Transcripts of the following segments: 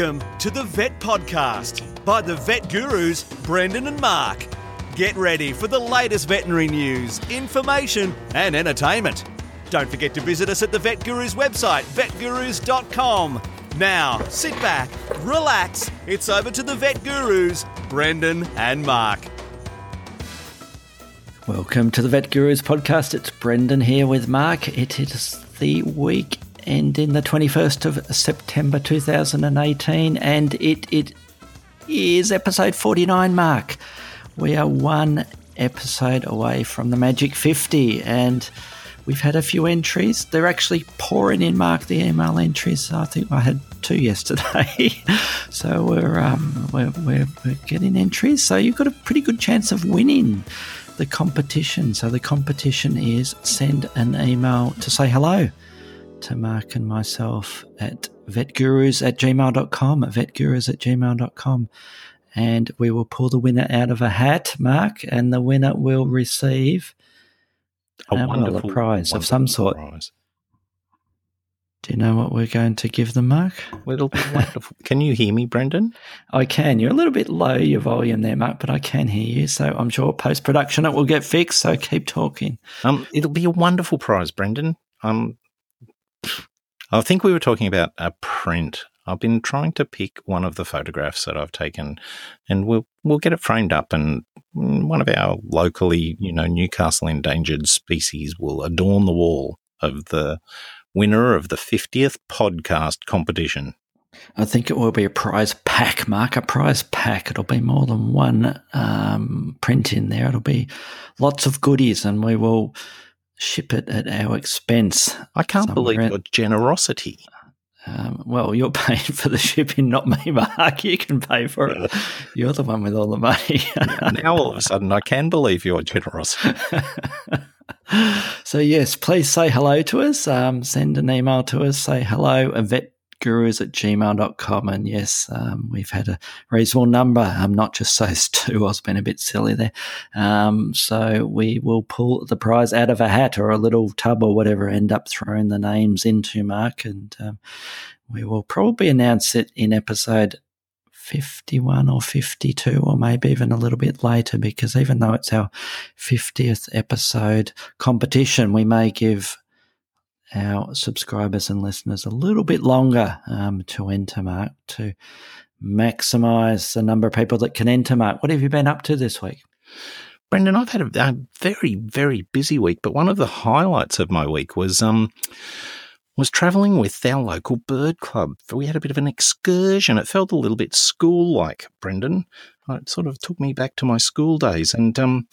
Welcome to the Vet Podcast by the Vet Gurus, Brendan and Mark. Get ready for the latest veterinary news, information, and entertainment. Don't forget to visit us at the Vet Gurus website, vetgurus.com. Now, sit back, relax. It's over to the Vet Gurus, Brendan and Mark. Welcome to the Vet Gurus podcast. It's Brendan here with Mark. It is the week ending the 21st of September 2018, and it, it is episode 49, Mark. We are one episode away from the Magic 50, and we've had a few entries. They're actually pouring in, Mark, the email entries. I think I had two yesterday. so we're, um, we're, we're, we're getting entries. So you've got a pretty good chance of winning the competition. So the competition is send an email to say hello to Mark and myself at vetgurus at gmail.com, at vetgurus at gmail.com. And we will pull the winner out of a hat, Mark, and the winner will receive A uh, well, wonderful a prize of some sort. prize. Do you know what we're going to give them, Mark? It'll be wonderful. Can you hear me, Brendan? I can. You're a little bit low, your volume there, Mark, but I can hear you. So I'm sure post production it will get fixed. So keep talking. Um, it'll be a wonderful prize, Brendan. Um, I think we were talking about a print. I've been trying to pick one of the photographs that I've taken, and we'll we'll get it framed up, and one of our locally, you know, Newcastle endangered species will adorn the wall of the winner of the fiftieth podcast competition. I think it will be a prize pack, Mark, a prize pack. It'll be more than one um, print in there. It'll be lots of goodies, and we will ship it at our expense. I can't Somewhere believe your generosity. Um, well, you're paying for the shipping, not me, Mark. You can pay for it. You're the one with all the money. now all of a sudden I can believe your generosity. so, yes, please say hello to us. Um, send an email to us. Say hello at vetgurus at gmail.com. And yes, um, we've had a reasonable number, um, not just those two. I was being a bit silly there. Um, so, we will pull the prize out of a hat or a little tub or whatever, end up throwing the names into, Mark. And um, we will probably announce it in episode 51 or 52 or maybe even a little bit later because even though it's our 50th episode competition we may give our subscribers and listeners a little bit longer um, to enter mark to maximize the number of people that can enter mark what have you been up to this week Brendan, I've had a, a very, very busy week, but one of the highlights of my week was um was travelling with our local bird club. We had a bit of an excursion. It felt a little bit school-like, Brendan. It sort of took me back to my school days, and um,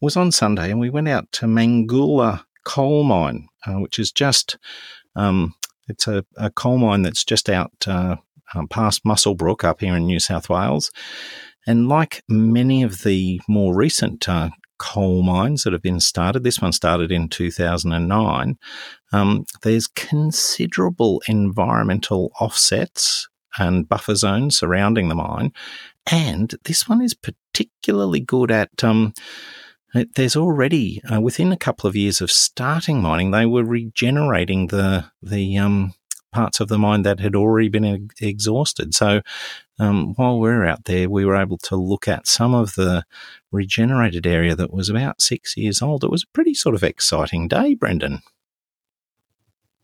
was on Sunday, and we went out to Mangoola Coal Mine, uh, which is just um, it's a, a coal mine that's just out uh, um, past Muswellbrook up here in New South Wales. And like many of the more recent uh, coal mines that have been started, this one started in 2009, um, there's considerable environmental offsets and buffer zones surrounding the mine. And this one is particularly good at. Um, there's already uh, within a couple of years of starting mining, they were regenerating the the um, parts of the mine that had already been ex- exhausted. So um, while we were out there, we were able to look at some of the regenerated area that was about six years old. It was a pretty sort of exciting day, Brendan.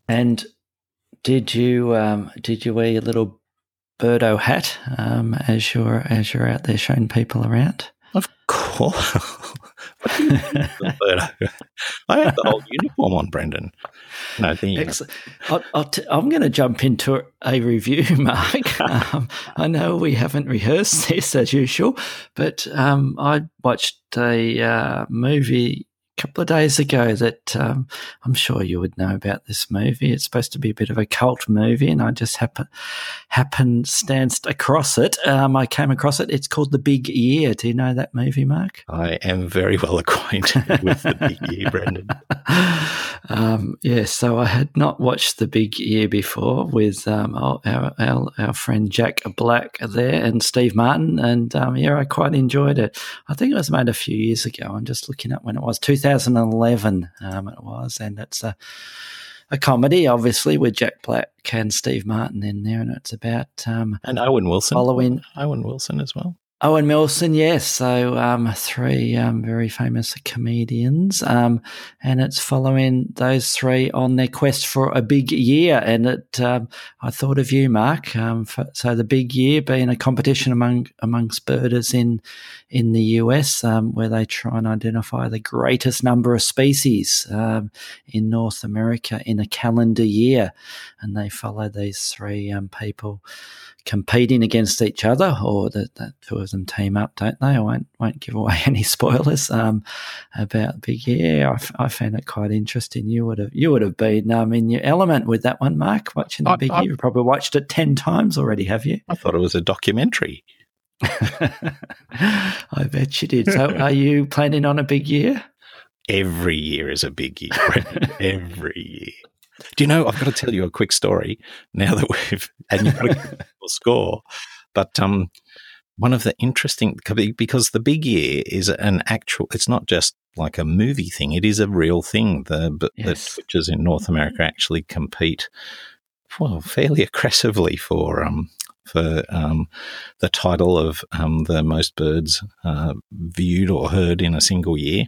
and did you um, did you wear your little birdo hat um, as you're as you're out there showing people around Of course. I had the whole uniform on, Brendan. No, Excellent. I'll, I'll t- I'm going to jump into a review, Mark. Um, I know we haven't rehearsed this as usual, but um, I watched a uh, movie couple of days ago that um, I'm sure you would know about this movie. It's supposed to be a bit of a cult movie, and I just happen happenstanced across it. Um, I came across it. It's called The Big Year. Do you know that movie, Mark? I am very well acquainted with the big year, Brendan. um, yes, so I had not watched The Big Year before with um, our, our, our, friend Jack Black there and Steve Martin. And um, yeah, I quite enjoyed it. I think it was made a few years ago. I'm just looking up when it was 2011, um, it was. And it's a a comedy, obviously, with Jack Black and Steve Martin in there, and it's about um, and Owen Wilson following Owen Wilson as well. Owen Wilson, yes. So um, three um, very famous comedians, um, and it's following those three on their quest for a big year. And it, um, I thought of you, Mark. Um, for, so the big year being a competition among amongst birders in in the US, um, where they try and identify the greatest number of species in North America in a calendar year, and they follow these three people competing against each other, or the, the, two of them team up, don't they? I won't won't give away any spoilers um, about Big Yeah. I, I, found it quite interesting. You would have you would have been um, in your element with that one, Mark. Watching the I, Big I, Year, you probably watched it ten times already, have you? I thought it was a documentary. I bet you did. So, are you planning on a big year? Every year is a big year. Every year. Do you know? I've got to tell you a quick story now that we've and you've got a score. But um, one of the interesting because the big year is an actual. It's not just like a movie thing. It is a real thing. The but yes. the twitchers in North America actually compete well fairly aggressively for um for um, the title of um, the most birds uh, viewed or heard in a single year.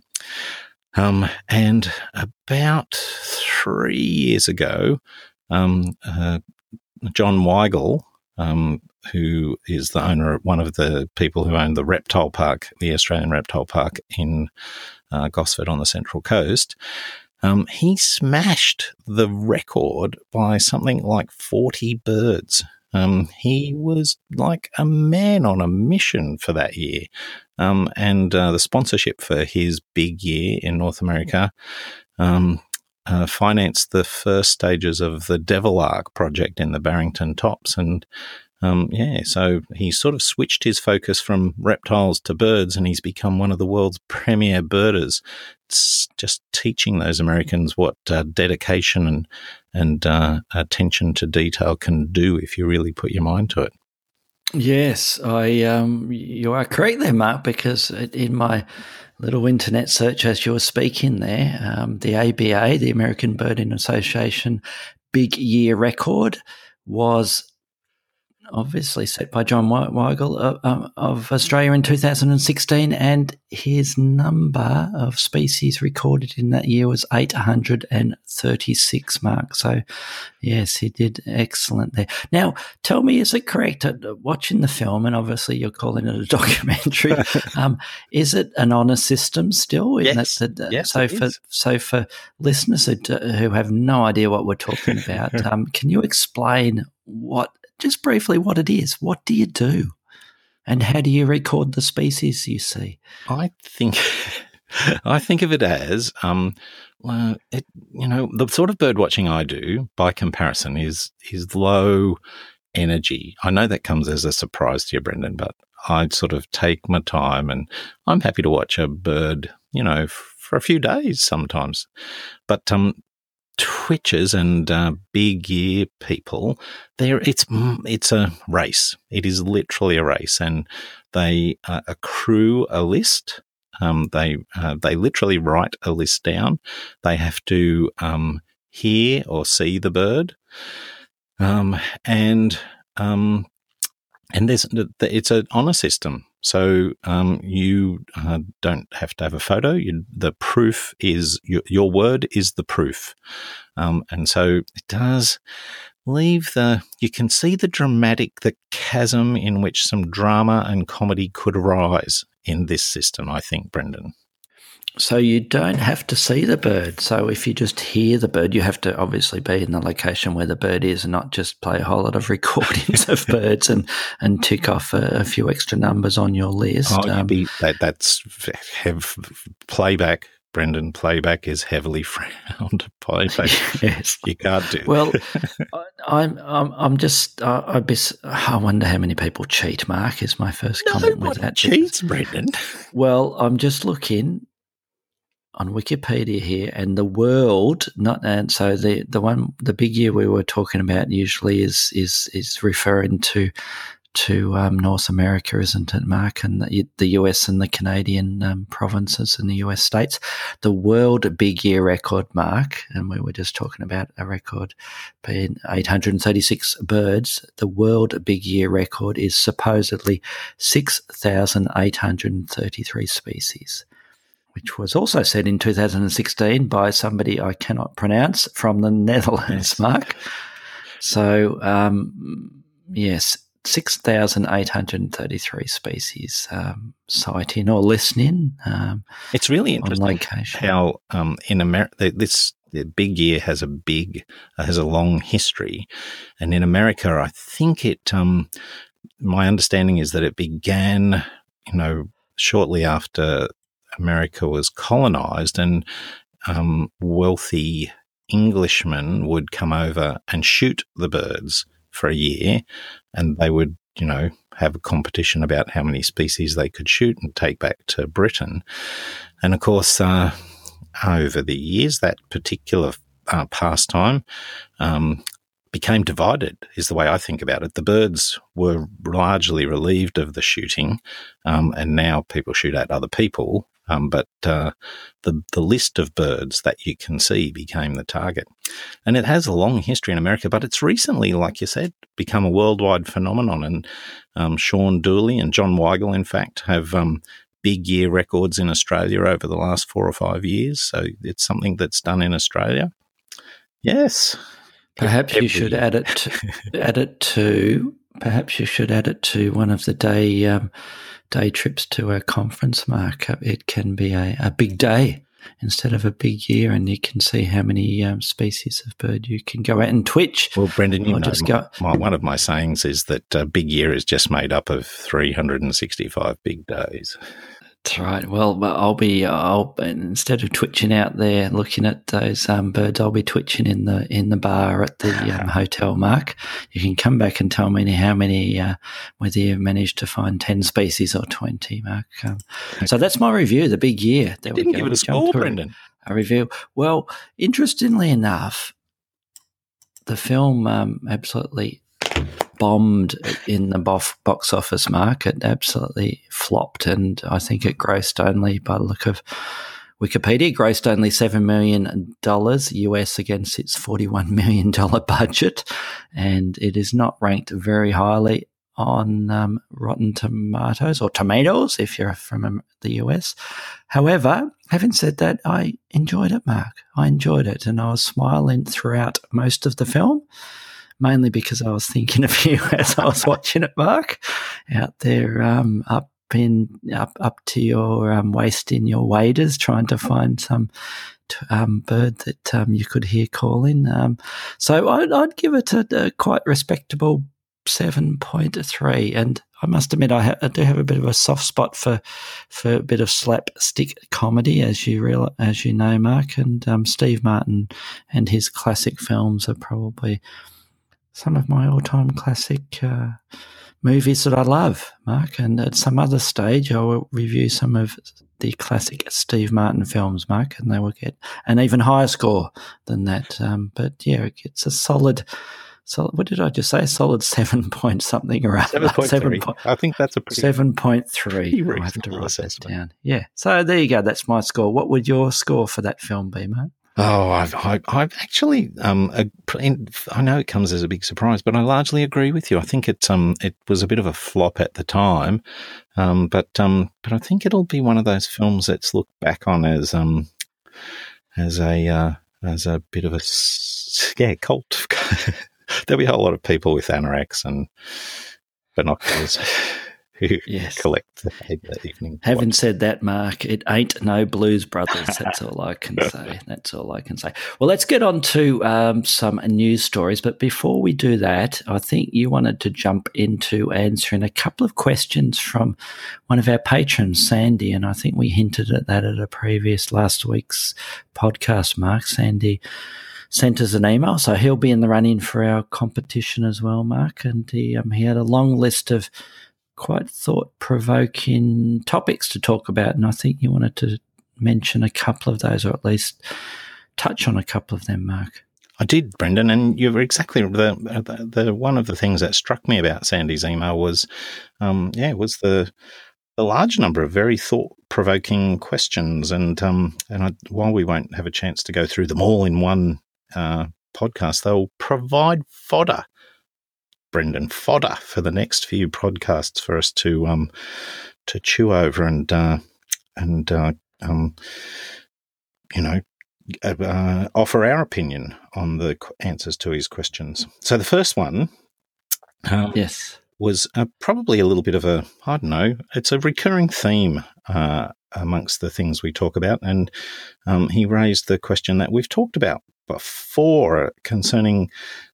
Um, and about three years ago, um, uh, John Weigel, um, who is the owner, one of the people who own the reptile park, the Australian Reptile Park in uh, Gosford on the Central Coast, um, he smashed the record by something like 40 birds. Um, he was like a man on a mission for that year. Um, and uh, the sponsorship for his big year in North America um, uh, financed the first stages of the Devil Ark project in the Barrington Tops. And um, yeah, so he sort of switched his focus from reptiles to birds, and he's become one of the world's premier birders. It's just teaching those Americans what uh, dedication and and uh, attention to detail can do if you really put your mind to it. Yes, I um, you are correct there, Mark. Because in my little internet search as you were speaking there, um, the ABA, the American Birding Association, big year record was obviously set by John Weigel of, uh, uh, of, Australia in 2016, and his number of species recorded in that year was 836 mark. So, yes, he did excellent there. Now, tell me, is it correct? Uh, watching the film, and obviously you're calling it a documentary, um, is it an honour system still? Yes. That, yes so for so for listeners who, who have no idea what we're talking about, um, can you explain what just briefly what it is. What do you do? And how do you record the species you see? I think I think of it as um, it, you know the sort of bird watching I do by comparison is is low energy. I know that comes as a surprise to you, Brendan, but I sort of take my time and I'm happy to watch a bird, you know, for a few days sometimes. But um, twitchers and uh, big year people, there it's it's a race. It is literally a race, and they uh, accrue a list. Um, they uh, they literally write a list down. They have to um, hear or see the bird, um, and um, and there's it's an honor system. So um, you uh, don't have to have a photo. You, the proof is your, your, word is the proof, um, and so it does leave the. You can see the dramatic, the chasm in which some drama and comedy could arise in this system. I think, Brendan. So you don't have to see the bird. So if you just hear the bird, you have to obviously be in the location where the bird is and not just play a whole lot of recordings of birds and, and tick off a, a, few extra numbers on your list. Oh, um, be, that, that's have playback. Brendan, playback is heavily frowned upon. yes, you can't do. Well, I'm, I'm, I'm just, uh, I, I wonder how many people cheat. Mark is my first comment with that. Cheats, Brendan. Well, I'm just looking on Wikipedia here, and the world not and so the the one the big year we were talking about usually is is is referring to to um, North America, isn't it, Mark? And the, the US and the Canadian um, provinces and the US states. The world big year record, Mark, and we were just talking about a record being 836 birds. The world big year record is supposedly 6,833 species which was also said in 2016 by somebody I cannot pronounce from the Netherlands, Mark. So, um, yes, 6,833 species um, sighting or listening. Um, it's really interesting how um, in America, this the big year has a big, uh, has a long history. And in America, I think it, um, my understanding is that it began, you know, shortly after America was colonized and um, wealthy Englishmen would come over and shoot the birds for a year, and they would, you know, have a competition about how many species they could shoot and take back to Britain. And of course, uh, over the years, that particular uh, pastime um, became divided, is the way I think about it. The birds were largely relieved of the shooting, um, and now people shoot at other people. Um, but uh, the the list of birds that you can see became the target, and it has a long history in America. But it's recently, like you said, become a worldwide phenomenon. And um, Sean Dooley and John Weigel, in fact, have um, big year records in Australia over the last four or five years. So it's something that's done in Australia. Yes. Perhaps you should add it to, add it to perhaps you should add it to one of the day um, day trips to a conference, Mark. It can be a, a big day instead of a big year, and you can see how many um, species of bird you can go out and twitch. Well, Brendan, you know, just go. My, one of my sayings is that uh, big year is just made up of 365 big days. That's right. Well, I'll be I'll instead of twitching out there looking at those um, birds, I'll be twitching in the in the bar at the um, hotel. Mark, you can come back and tell me how many uh, whether you've managed to find ten species or twenty, Mark. Um, so that's my review. The big year. There Didn't we go. give it a score, Brendan. A review. Well, interestingly enough, the film um, absolutely bombed in the box office market, absolutely flopped. And I think it grossed only, by the look of Wikipedia, grossed only $7 million US against its $41 million budget. And it is not ranked very highly on um, Rotten Tomatoes or Tomatoes if you're from the US. However, having said that, I enjoyed it, Mark. I enjoyed it and I was smiling throughout most of the film mainly because I was thinking of you as I was watching it, Mark, out there um, up in up up to your um, waist in your waders, trying to find some um, bird that um, you could hear calling. Um, so I'd, I'd, give it a, a, quite respectable seven point three, and I must admit I, ha- I, do have a bit of a soft spot for for a bit of slapstick comedy, as you real as you know, Mark, and um, Steve Martin and his classic films are probably some of my all time classic uh, movies that I love, Mark. And at some other stage, I will review some of the classic Steve Martin films, Mark, and they will get an even higher score than that. Um, but yeah, it gets a solid. So what did I just say? Solid seven point something or other. Seven point seven three. I think that's a pretty seven point three. I have to write that down. Yeah. So there you go. That's my score. What would your score for that film be, mate? Oh, I've, I, I've actually, um, I know it comes as a big surprise, but I largely agree with you. I think it, um, it was a bit of a flop at the time, um, but, um, but I think it'll be one of those films that's looked back on as, um, as a, uh, as a bit of a, yeah, cult. There'll be a whole lot of people with anoraks and binoculars who yes. collect the, evening. Having said that, Mark, it ain't no Blues Brothers. That's all I can say. That's all I can say. Well, let's get on to um, some news stories. But before we do that, I think you wanted to jump into answering a couple of questions from one of our patrons, Sandy. And I think we hinted at that at a previous last week's podcast, Mark. Sandy sent us an email. So he'll be in the running for our competition as well, Mark. And he, um, he had a long list of quite thought provoking topics to talk about. And I think you wanted to mention a couple of those, or at least touch on a couple of them, Mark. I did, Brendan, and you were exactly the, the, the one of the things that struck me about Sandy's email was, um, yeah, was the the large number of very thought provoking questions, and um, and I, while we won't have a chance to go through them all in one uh, podcast, they'll provide fodder, Brendan, fodder for the next few podcasts for us to um to chew over and uh, and uh, um, you know uh, offer our opinion on the answers to his questions. So the first one, um, yes, was uh, probably a little bit of a I don't know. It's a recurring theme uh, amongst the things we talk about, and um, he raised the question that we've talked about before concerning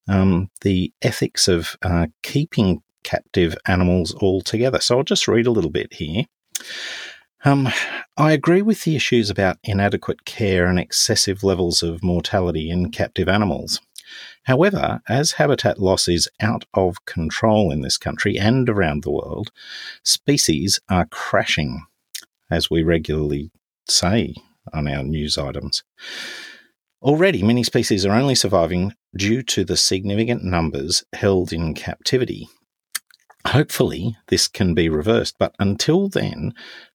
um, the ethics of uh, keeping captive animals altogether. So I'll just read a little bit here. Um, I agree with the issues about inadequate care and excessive levels of mortality in captive animals. However, as habitat loss is out of control in this country and around the world, species are crashing, as we regularly say on our news items. Already, many species are only surviving due to the significant numbers held in captivity, Hopefully, this can be reversed, but until then,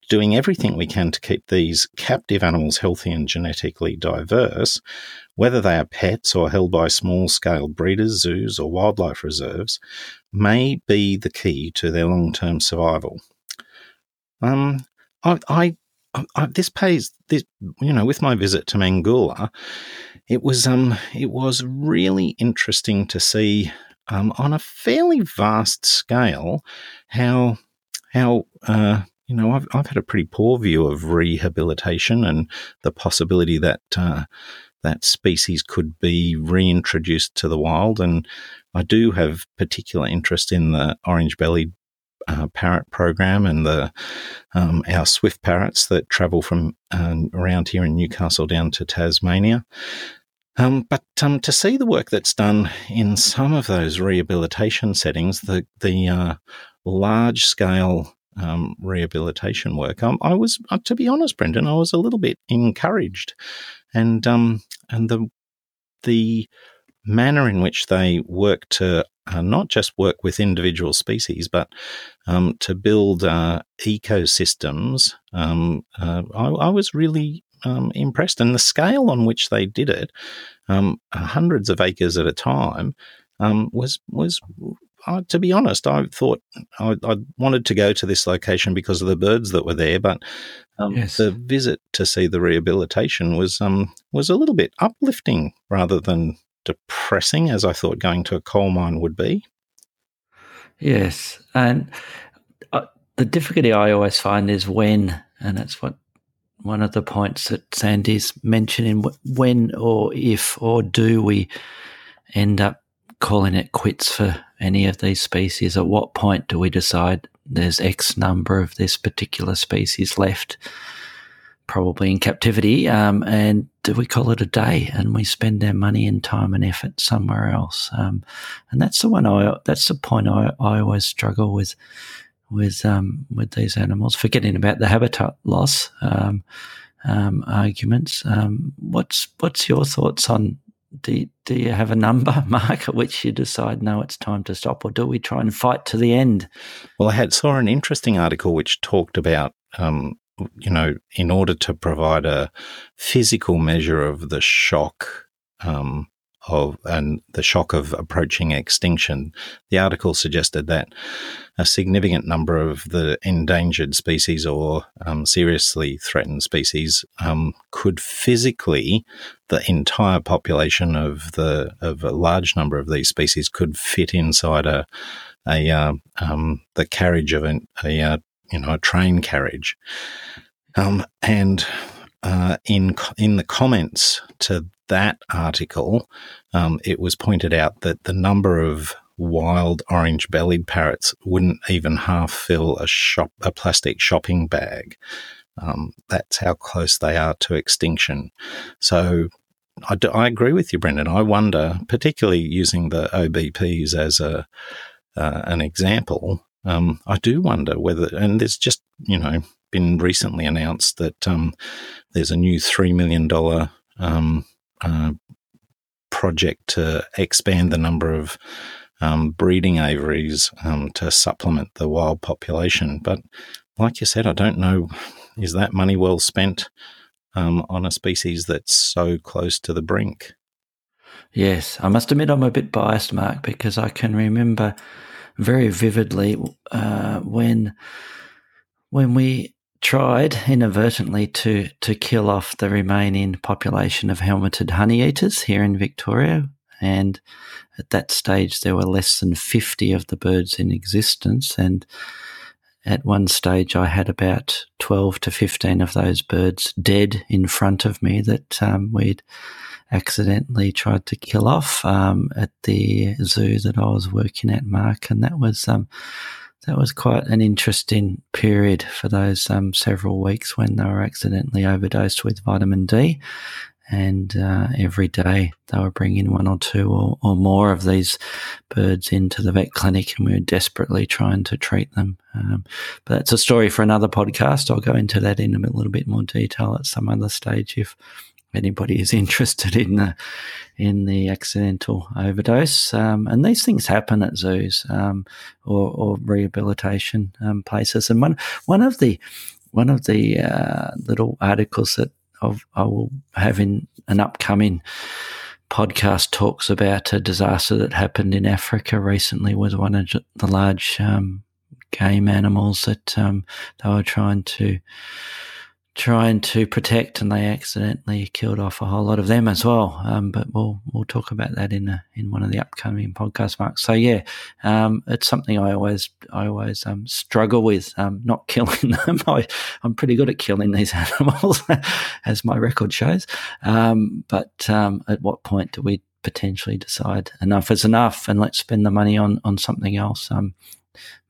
doing everything we can to keep these captive animals healthy and genetically diverse, whether they are pets or held by small scale breeders, zoos, or wildlife reserves, may be the key to their long term survival. Um, I, I, I, this pays this, you know, with my visit to Mangoola, it was um, it was really interesting to see um, on a fairly vast scale how how uh, you know I've I've had a pretty poor view of rehabilitation and the possibility that uh, that species could be reintroduced to the wild, and I do have particular interest in the orange bellied uh, parrot program and the um, our swift parrots that travel from uh, around here in Newcastle down to Tasmania. Um, but um, to see the work that's done in some of those rehabilitation settings, the the uh, large scale um, rehabilitation work, um, I was, uh, to be honest, Brendan, I was a little bit encouraged, and um, and the the manner in which they work to uh, not just work with individual species, but um, to build uh, ecosystems. Um, uh, I, I, was really um, impressed, and the scale on which they did it, um, hundreds of acres at a time, um, was was. Uh, to be honest, I thought I, I, wanted to go to this location because of the birds that were there, but um, yes. the visit to see the rehabilitation was um, was a little bit uplifting rather than depressing, as I thought going to a coal mine would be. Yes, and uh, the difficulty I always find is when, and that's what one of the points that Sandy's mentioning when or if or do we end up calling it quits for any of these species? At what point do we decide there's X number of this particular species left, probably in captivity, um, and we call it a day and we spend our money and time and effort somewhere else? Um, and that's the one I, that's the point I, I always struggle with with um, with these animals, forgetting about the habitat loss um, um, arguments. Um, what's what's your thoughts on? Do do you have a number, Mark, at which you decide no, it's time to stop, or do we try and fight to the end? Well, I had saw an interesting article which talked about um, you know, in order to provide a physical measure of the shock um, of and the shock of approaching extinction, the article suggested that a significant number of the endangered species or um, seriously threatened species um, could physically, the entire population of the of a large number of these species could fit inside a a uh, um, the carriage of an, a uh, you know a train carriage, um, and uh, in in the comments to that article, um, it was pointed out that the number of wild orange bellied parrots wouldn't even half fill a shop a plastic shopping bag. Um, that's how close they are to extinction. So I, do, I agree with you, Brendan. I wonder, particularly using the OBPs as a uh, an example, um, I do wonder whether, and there's just you know been recently announced that um, there's a new $3 million um, uh, project to expand the number of um, breeding aviaries um, to supplement the wild population. But like you said, I don't know, is that money well spent um, on a species that's so close to the brink? Yes, I must admit I'm a bit biased, Mark, because I can remember very vividly uh, when when we tried inadvertently to to kill off the remaining population of helmeted honeyeaters here in Victoria, and at that stage there were less than fifty of the birds in existence, and at one stage I had about twelve to fifteen of those birds dead in front of me that um, we'd accidentally tried to kill off um, at the zoo that I was working at, Mark, and that was um, that was quite an interesting period for those um, several weeks when they were accidentally overdosed with vitamin D. And uh, every day they were bringing one or two or, or, more of these birds into the vet clinic, and we were desperately trying to treat them. Um, but that's a story for another podcast. I'll go into that in a little bit more detail at some other stage if anybody is interested in the in the accidental overdose. Um, and these things happen at zoos um, or, or, rehabilitation um, places. And one one of the one of the uh, little articles that I've, I will have in an upcoming podcast talks about a disaster that happened in Africa recently. Was one of the large um, game animals that um, they were trying to trying to protect, and they accidentally killed off a whole lot of them as well. Um, but we'll we'll talk about that in a, in one of the upcoming podcast marks. So yeah, um, it's something I always I always um, struggle with um, not killing them. I, am pretty good at killing these animals, as my record shows. Um, but um, at what point do we potentially decide enough is enough and let's spend the money on on something else?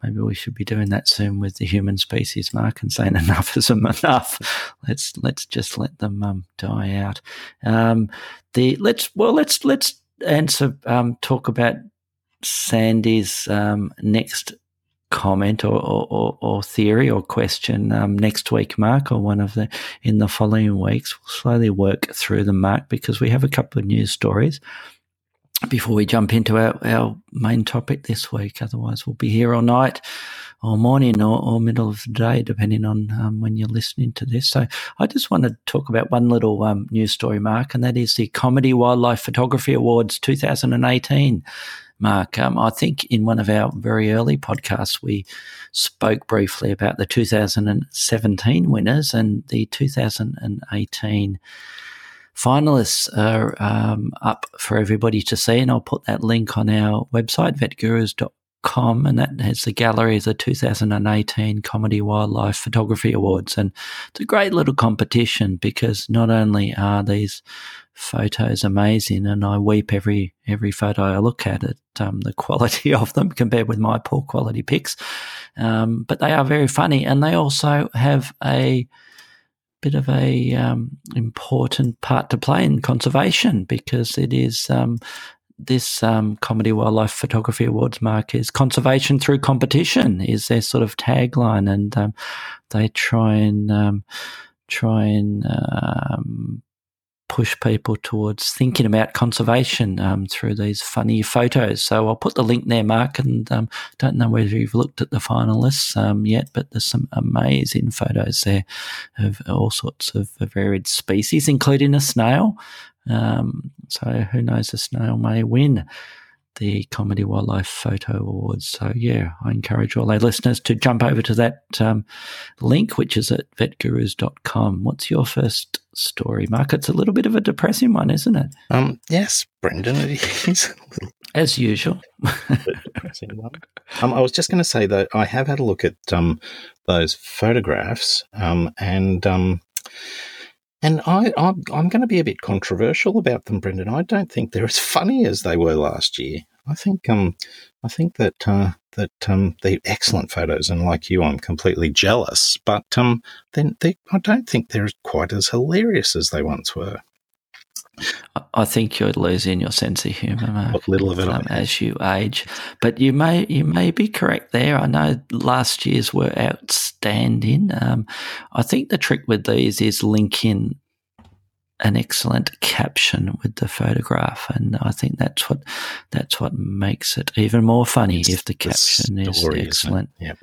Maybe we should be doing that soon with the human species, Mark, and saying enough is enough. Let's let's just let them um, die out. Um, the let's well let's let's answer um, talk about Sandy's um, next comment or, or, or, theory or question um, next week, Mark, or one of the in the following weeks. We'll slowly work through them, Mark, because we have a couple of news stories before we jump into our, our main topic this week. Otherwise, we'll be here all night or morning or, or middle of the day, depending on um, when you're listening to this. So I just want to talk about one little um, news story, Mark, and that is the Comedy Wildlife Photography Awards 2018. Mark, um, I think in one of our very early podcasts, we spoke briefly about the 2017 winners and the 2018 finalists are um, up for everybody to see, and I'll put that link on our website, vetgurus.com, and that has the gallery of the 2018 Comedy Wildlife Photography Awards. And it's a great little competition because not only are these photos amazing, and I weep every every photo I look at it, um, the quality of them compared with my poor quality pics, um, but they are very funny, and they also have a bit of a um, important part to play in conservation because it is um, this um, comedy wildlife photography awards mark is conservation through competition is their sort of tagline and um, they try and um, try and um, push people towards thinking about conservation um, through these funny photos. So I'll put the link there, Mark, and um, don't know whether you've looked at the finalists um, yet, but there's some amazing photos there of all sorts of varied species, including a snail. Um, so who knows, a snail may win the Comedy Wildlife Photo Awards. So, yeah, I encourage all our listeners to jump over to that um, link, which is at vetgurus.com. What's your first story, Mark? It's a little bit of a depressing one, isn't it? Um, yes, Brendan, it is. As usual. um, I was just going to say that I have had a look at um, those photographs um, and um, and I, I'm, I'm going to be a bit controversial about them, Brendan. I don't think they're as funny as they were last year. I think um, I think that uh, that um, they're excellent photos, and like you, I'm completely jealous. But um, then they, I don't think they're quite as hilarious as they once were. I think you're losing your sense of humour, Mark. What little of it um, as you age, but you may you may be correct there. I know last year's were outstanding. Um, I think the trick with these is linking an excellent caption with the photograph, and I think that's what that's what makes it even more funny It's if the the caption is story, it? excellent. Yeah,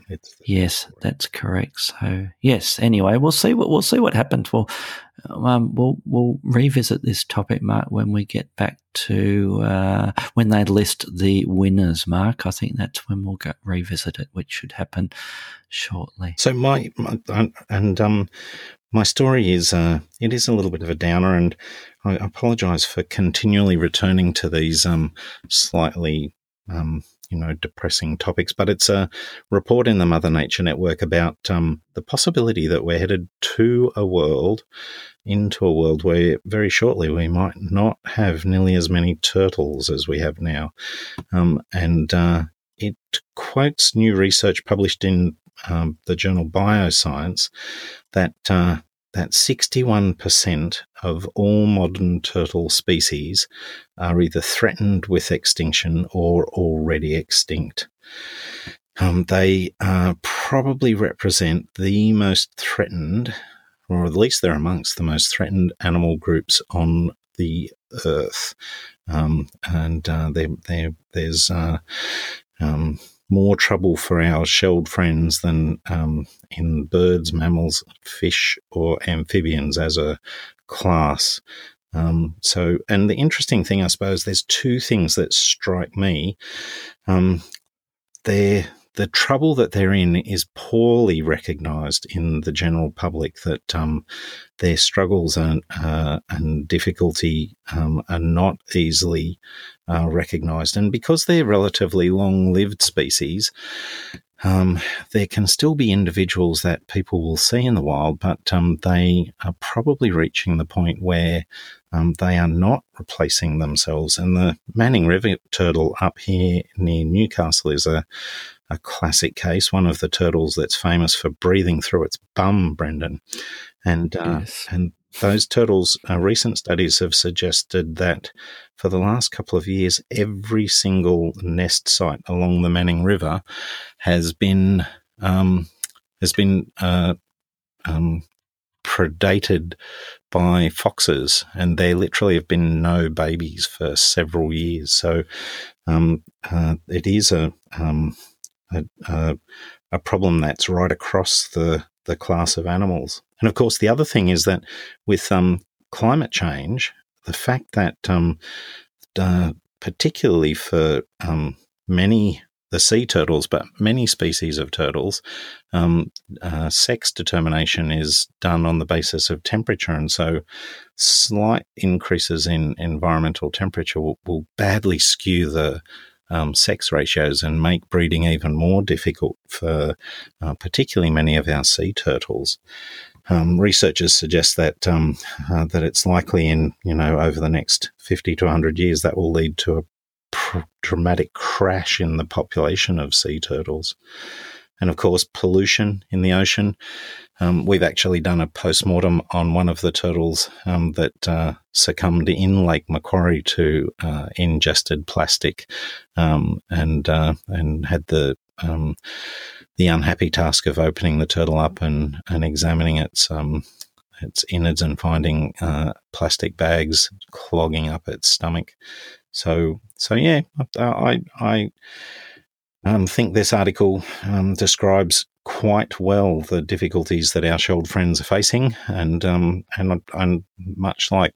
Yes, that's correct. So yes. Anyway, we'll see what we'll see what happens. We'll um, we'll we'll revisit this topic, Mark, when we get back to uh, when they list the winners. Mark, I think that's when we'll go revisit it, which should happen shortly. So my, my and um my story is uh it is a little bit of a downer and I apologize for continually returning to these um slightly um you know depressing topics but it's a report in the Mother Nature Network about um the possibility that we're headed to a world into a world where very shortly we might not have nearly as many turtles as we have now. Um and uh it quotes new research published in um, the journal Bioscience that uh, that 61% of all modern turtle species are either threatened with extinction or already extinct. Um, they uh, probably represent the most threatened, or at least they're amongst the most threatened animal groups on the earth. Um, and uh, they, they, there's uh, um, more trouble for our shelled friends than um, in birds, mammals, fish, or amphibians as a class. Um, so, and the interesting thing, I suppose, there's two things that strike me. Um, they're the trouble that they're in is poorly recognised in the general public. That um, their struggles and uh, and difficulty um, are not easily uh, recognised, and because they're relatively long-lived species, um, there can still be individuals that people will see in the wild, but um, they are probably reaching the point where um, they are not replacing themselves. And the Manning River turtle up here near Newcastle is a a classic case, one of the turtles that's famous for breathing through its bum, Brendan. And uh, Yes. and those turtles, uh, recent studies have suggested that for the last couple of years, every single nest site along the Manning River has been um, has been uh, um, predated by foxes, and there literally have been no babies for several years. So um, uh, it is a, um, a, a a problem that's right across the the class of animals. And of course, the other thing is that with um, climate change, the fact that um, uh, particularly for um, many the sea turtles, but many species of turtles, um, uh, sex determination is done on the basis of temperature, and so slight increases in environmental temperature will, will badly skew the um, sex ratios and make breeding even more difficult for uh, particularly many of our sea turtles. Um, researchers suggest that um, uh, that it's likely in you know over the next fifty to hundred years that will lead to a pr- dramatic crash in the population of sea turtles, and of course pollution in the ocean. Um, we've actually done a postmortem on one of the turtles um, that uh, succumbed in Lake Macquarie to uh, ingested plastic, um, and uh, and had the um, the unhappy task of opening the turtle up and and examining its um, its innards and finding uh, plastic bags clogging up its stomach. So so yeah, I I um, think this article um, describes quite well the difficulties that our shelled friends are facing, and um, and and much like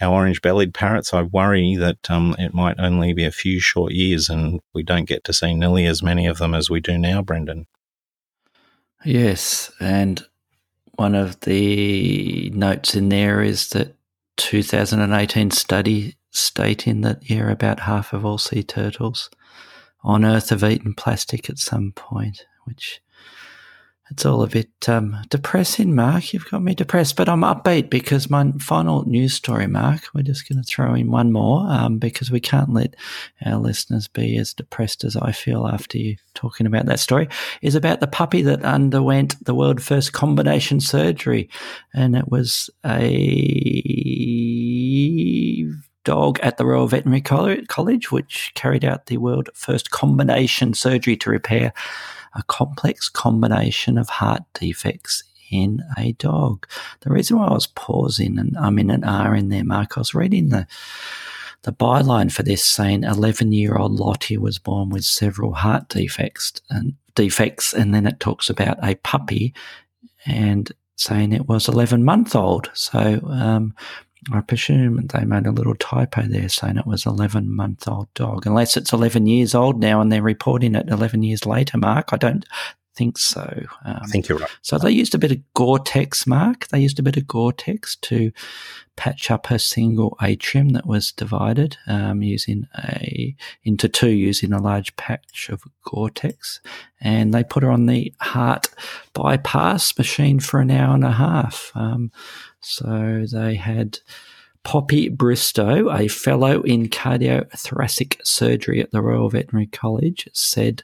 our orange-bellied parrots, I worry that um, it might only be a few short years, and we don't get to see nearly as many of them as we do now, Brendan. Yes, and one of the notes in there is that 2018 study stating that yeah, about half of all sea turtles on Earth have eaten plastic at some point, which it's all a bit um, depressing, Mark. You've got me depressed, but I'm upbeat because my final news story, Mark, we're just going to throw in one more um, because we can't let our listeners be as depressed as I feel after you talking about that story, is about the puppy that underwent the world first combination surgery. And it was a dog at the Royal Veterinary College, which carried out the world first combination surgery to repair a complex combination of heart defects in a dog. The reason why I was pausing and I'm in an R in there, Mark, I was reading the the byline for this saying 11 year old Lottie was born with several heart defects and defects, and then it talks about a puppy and saying it was 11 month old. So um, I presume they made a little typo there saying it was 11 month old dog, unless it's 11 years old now and they're reporting it 11 years later, Mark. I don't think so. Um, I think you're right. So they used a bit of Gore-Tex, Mark. They used a bit of Gore-Tex to patch up her single atrium that was divided um, using a into two using a large patch of Gore-Tex, and they put her on the heart bypass machine for an hour and a half. Um, so they had. Poppy Bristow, a fellow in cardiothoracic surgery at the Royal Veterinary College, said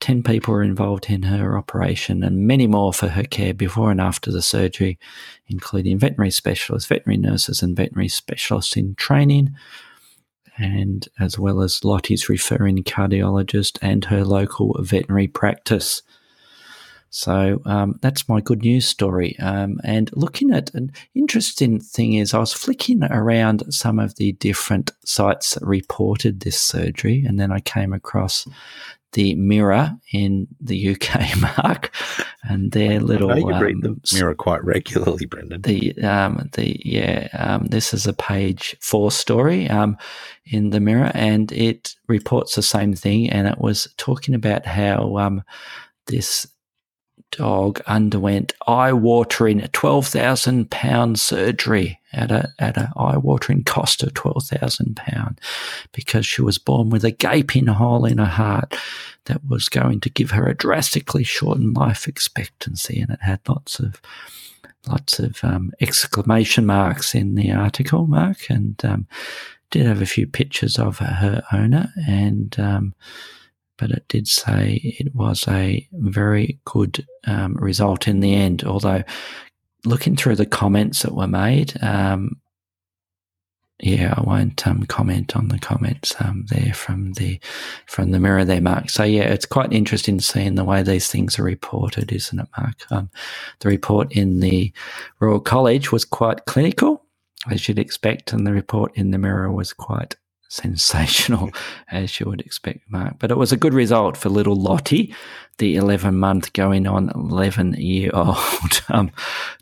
10 people were involved in her operation and many more for her care before and after the surgery, including veterinary specialists, veterinary nurses, and veterinary specialists in training, and as well as Lottie's referring cardiologist and her local veterinary practice. So um, that's my good news story. Um, and looking at an interesting thing is, I was flicking around some of the different sites that reported this surgery, and then I came across the Mirror in the UK, Mark, and their little. I you um, read the Mirror quite regularly, Brendan. The um, the yeah, um, this is a page four story um, in the Mirror, and it reports the same thing, and it was talking about how um, this dog underwent eye-watering twelve thousand pound surgery at a at a eye-watering cost of twelve thousand pound because she was born with a gaping hole in her heart that was going to give her a drastically shortened life expectancy, and it had lots of lots of um, exclamation marks in the article, Mark, and um, did have a few pictures of her owner and um, but it did say it was a very good um, result in the end. Although, looking through the comments that were made, um, yeah, I won't um, comment on the comments um, there from the from the mirror there, Mark. So yeah, it's quite interesting seeing the way these things are reported, isn't it, Mark? Um, the report in the Royal College was quite clinical, as you'd expect, and the report in the mirror was quite sensational, as you would expect, Mark. But it was a good result for little Lottie, the 11 month going on 11 year old um,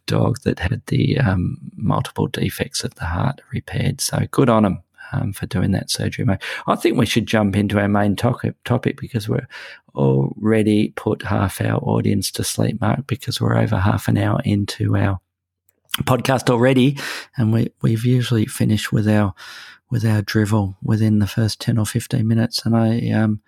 dog that had the um, multiple defects of the heart repaired. So good on him. Um, for doing that surgery, mate. I think we should jump into our main topic, topic because we're already put half our audience to sleep, Mark, because we're over half an hour into our podcast already, and we, we've usually finished with our with our drivel within the first 10 or 15 minutes. And I, um,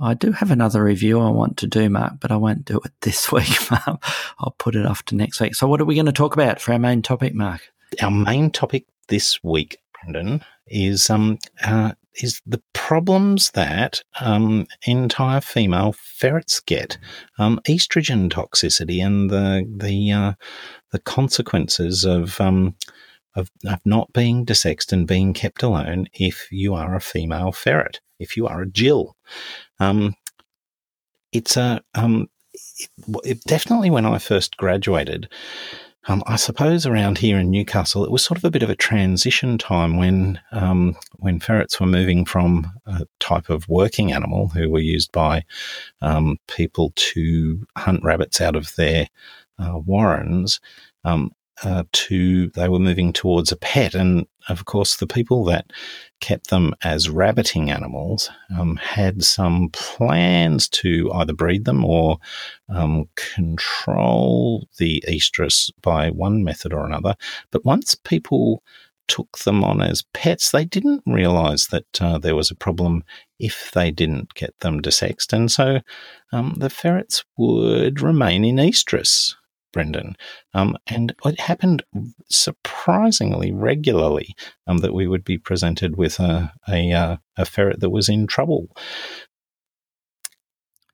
I do have another review I want to do, Mark, but I won't do it this week. Mark. I'll put it off to next week. So, what are we going to talk about for our main topic, Mark? Our main topic this week, Brendan, is um, uh, is the problems that um, entire female ferrets get, um, estrogen toxicity, and the the uh, the consequences of um, of, of not being desexed and being kept alone if you are a female ferret, if you are a Jill. Um, it's a um, it, it definitely when I first graduated. Um, I suppose around here in Newcastle, it was sort of a bit of a transition time when um, when ferrets were moving from a type of working animal who were used by um, people to hunt rabbits out of their uh, warrens um, uh, to they were moving towards a pet, and of course, the people that kept them as rabbiting animals um, had some plans to either breed them or um, control the estrus by one method or another. But once people took them on as pets, they didn't realize that uh, there was a problem if they didn't get them desexed. And so um, the ferrets would remain in estrus Brendan. Um, and it happened surprisingly regularly um, that we would be presented with a, a, uh, a ferret that was in trouble.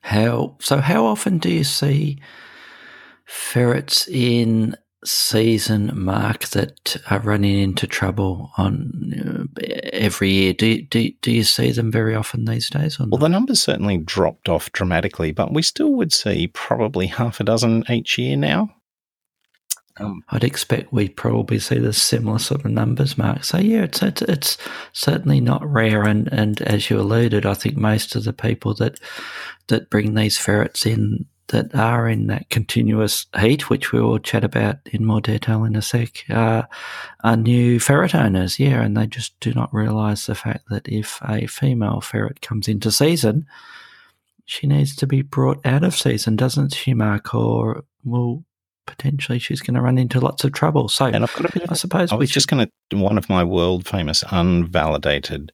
How so? How often do you see ferrets in season mark that are running into trouble on uh, every year. Do you, do, do you see them very often these days? well, the numbers certainly dropped off dramatically, but we still would see probably half a dozen each year now. Um, I'd expect we probably see the similar sort of numbers, Mark. So yeah, it's, it's it's certainly not rare, and and as you alluded, I think most of the people that that bring these ferrets in that are in that continuous heat, which we will chat about in more detail in a sec, uh, are new ferret owners. Yeah, and they just do not realise the fact that if a female ferret comes into season, she needs to be brought out of season, doesn't she, Mark? Or potentially she's going to run into lots of trouble. So, and I've got a bit I suppose I was just going to one of my world famous unvalidated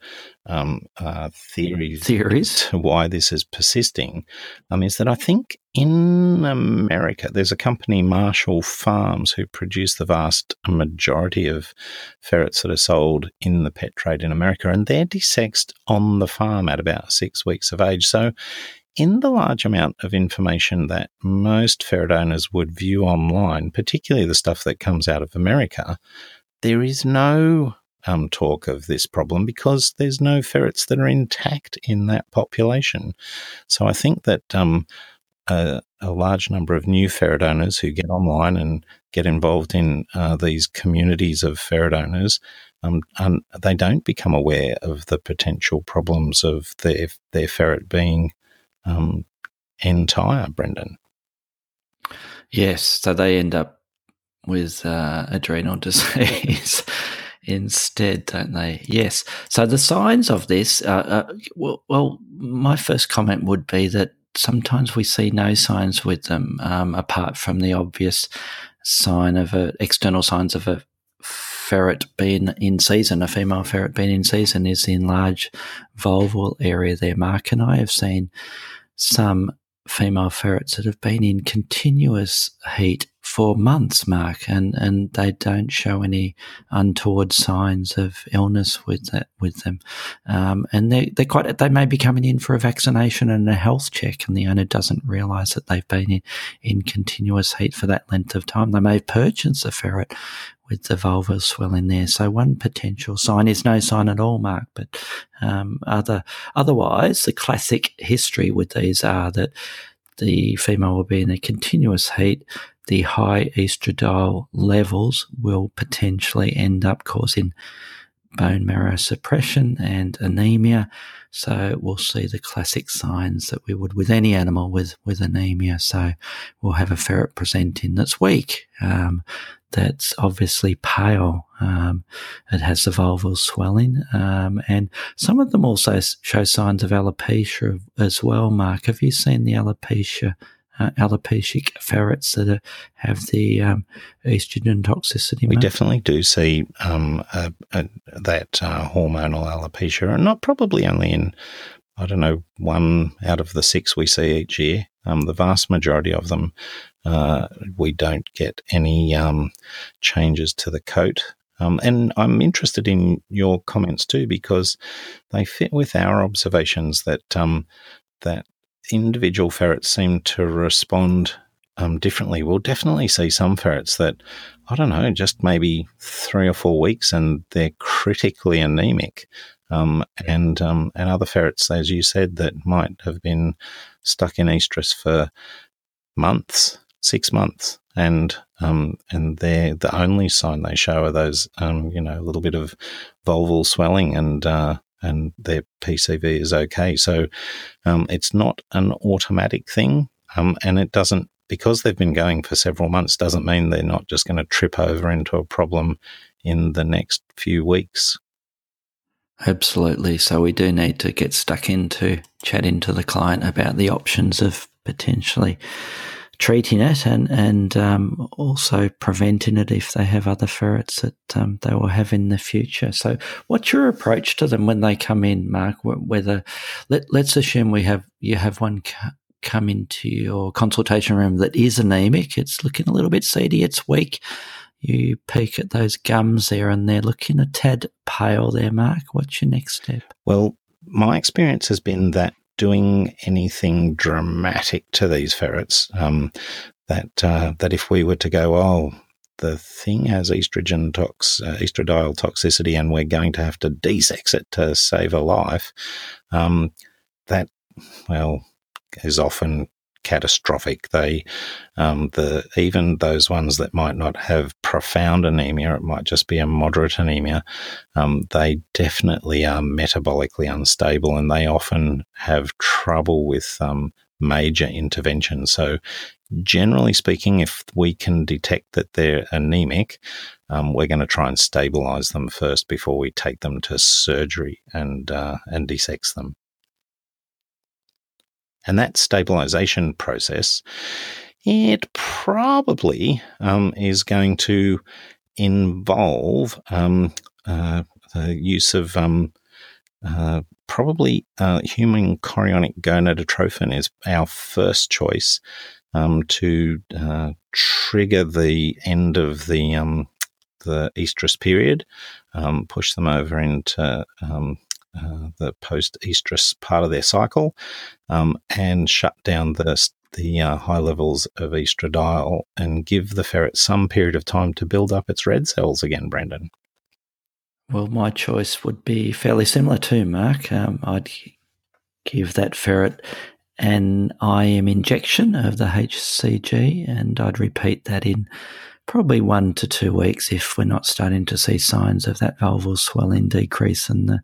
um, uh, theories theories to why this is persisting um, is that I think in America there's a company Marshall Farms who produce the vast majority of ferrets that are sold in the pet trade in America, and they're desexed on the farm at about six weeks of age. So in the large amount of information that most ferret owners would view online, particularly the stuff that comes out of America, there is no um, talk of this problem because there's no ferrets that are intact in that population. So I think that um, a, a, large number of new ferret owners who get online and get involved in uh, these communities of ferret owners. Um, they don't become aware of the potential problems of their their ferret being um, entire, Brendan. Yes, so they end up with uh, adrenal disease instead, don't they? Yes. So the signs of this, uh, uh, well, well, my first comment would be that sometimes we see no signs with them um, apart from the obvious sign of a, external signs of a ferret being in season, a female ferret being in season is the enlarged vulval area there. Mark and I have seen some female ferrets that have been in continuous heat for months, Mark, and, and they don't show any untoward signs of illness with that with them. Um, and they they quite they may be coming in for a vaccination and a health check, and the owner doesn't realise that they've been in, in continuous heat for that length of time. They may purchase a ferret with the vulvar swelling there. So one potential sign is no sign at all, Mark. But um, other otherwise, the classic history with these are that the female will be in a continuous heat. The high estradiol levels will potentially end up causing bone marrow suppression and anemia. So we'll see the classic signs that we would with any animal with, with anemia. So we'll have a ferret presenting that's weak. Um, that's obviously pale. Um, it has the vulval swelling, um, and some of them also show signs of alopecia as well. Mark, have you seen the alopecia? Uh, alopecic ferrets that are, have the um, estrogen toxicity. We Mark? definitely do see um, a, a, that uh, hormonal alopecia, and not probably only in I don't know one out of the six we see each year. Um, the vast majority of them uh, we don't get any um, changes to the coat. Um, and I'm interested in your comments too because they fit with our observations that um, that individual ferrets seem to respond um, differently. We'll definitely see some ferrets that I don't know, just maybe three or four weeks, and they're critically anemic. Um, and um, and other ferrets, as you said, that might have been stuck in estrus for months six months, and um, and they're the only sign they show are those um, you know a little bit of vulval swelling and uh, and their PCV is okay. So um, it's not an automatic thing, um, and it doesn't because they've been going for several months doesn't mean they're not just going to trip over into a problem in the next few weeks. Absolutely. So we do need to get stuck into chatting to the client about the options of potentially treating it and and um, also preventing it if they have other ferrets that um, they will have in the future. So, what's your approach to them when they come in, Mark? Whether let let's assume we have you have one come into your consultation room that is anemic, it's looking a little bit seedy, it's weak. You peek at those gums there, and they're looking a tad pale. There, Mark. What's your next step? Well, my experience has been that doing anything dramatic to these ferrets. Um, that uh, that if we were to go, oh, the thing has estrogen tox, uh, estradiol toxicity, and we're going to have to desex it to save a life. Um, that well is often catastrophic. They, um, the even those ones that might not have profound anemia, it might just be a moderate anemia. Um, they definitely are metabolically unstable, and they often have trouble with um, major intervention. So, generally speaking, if we can detect that they're anemic, um, we're going to try and stabilize them first before we take them to surgery and uh, and desex them. And that stabilization process, it probably um, is going to involve um, uh, the use of um, uh, probably uh, human chorionic gonadotrophin is our first choice um, to uh, trigger the end of the um, the estrus period, um, push them over into uh, the post estrus part of their cycle, um, and shut down the the uh, high levels of estradiol and give the ferret some period of time to build up its red cells again, Brendan. Well, my choice would be fairly similar to Mark. Um, I'd give that ferret an IM injection of the HCG, and I'd repeat that in probably one to two weeks if we're not starting to see signs of that vulval swelling decrease and the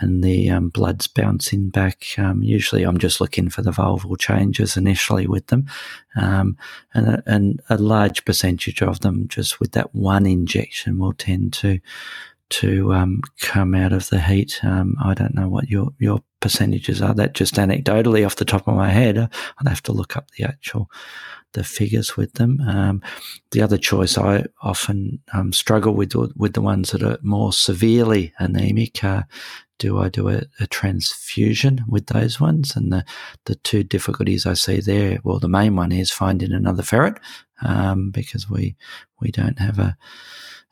and the um, blood's bouncing back. Um, usually, I'm just looking for the vulval changes initially with them, um, and, a, and a large percentage of them just with that one injection will tend to to um, come out of the heat. Um, I don't know what your your percentages are. That just anecdotally off the top of my head, I'd have to look up the actual the figures with them. Um, the other choice I often um, struggle with with the ones that are more severely anemic. Uh, do I do a, a, transfusion with those ones? And the the two difficulties I see there, well, the main one is finding another ferret um, because we we don't have a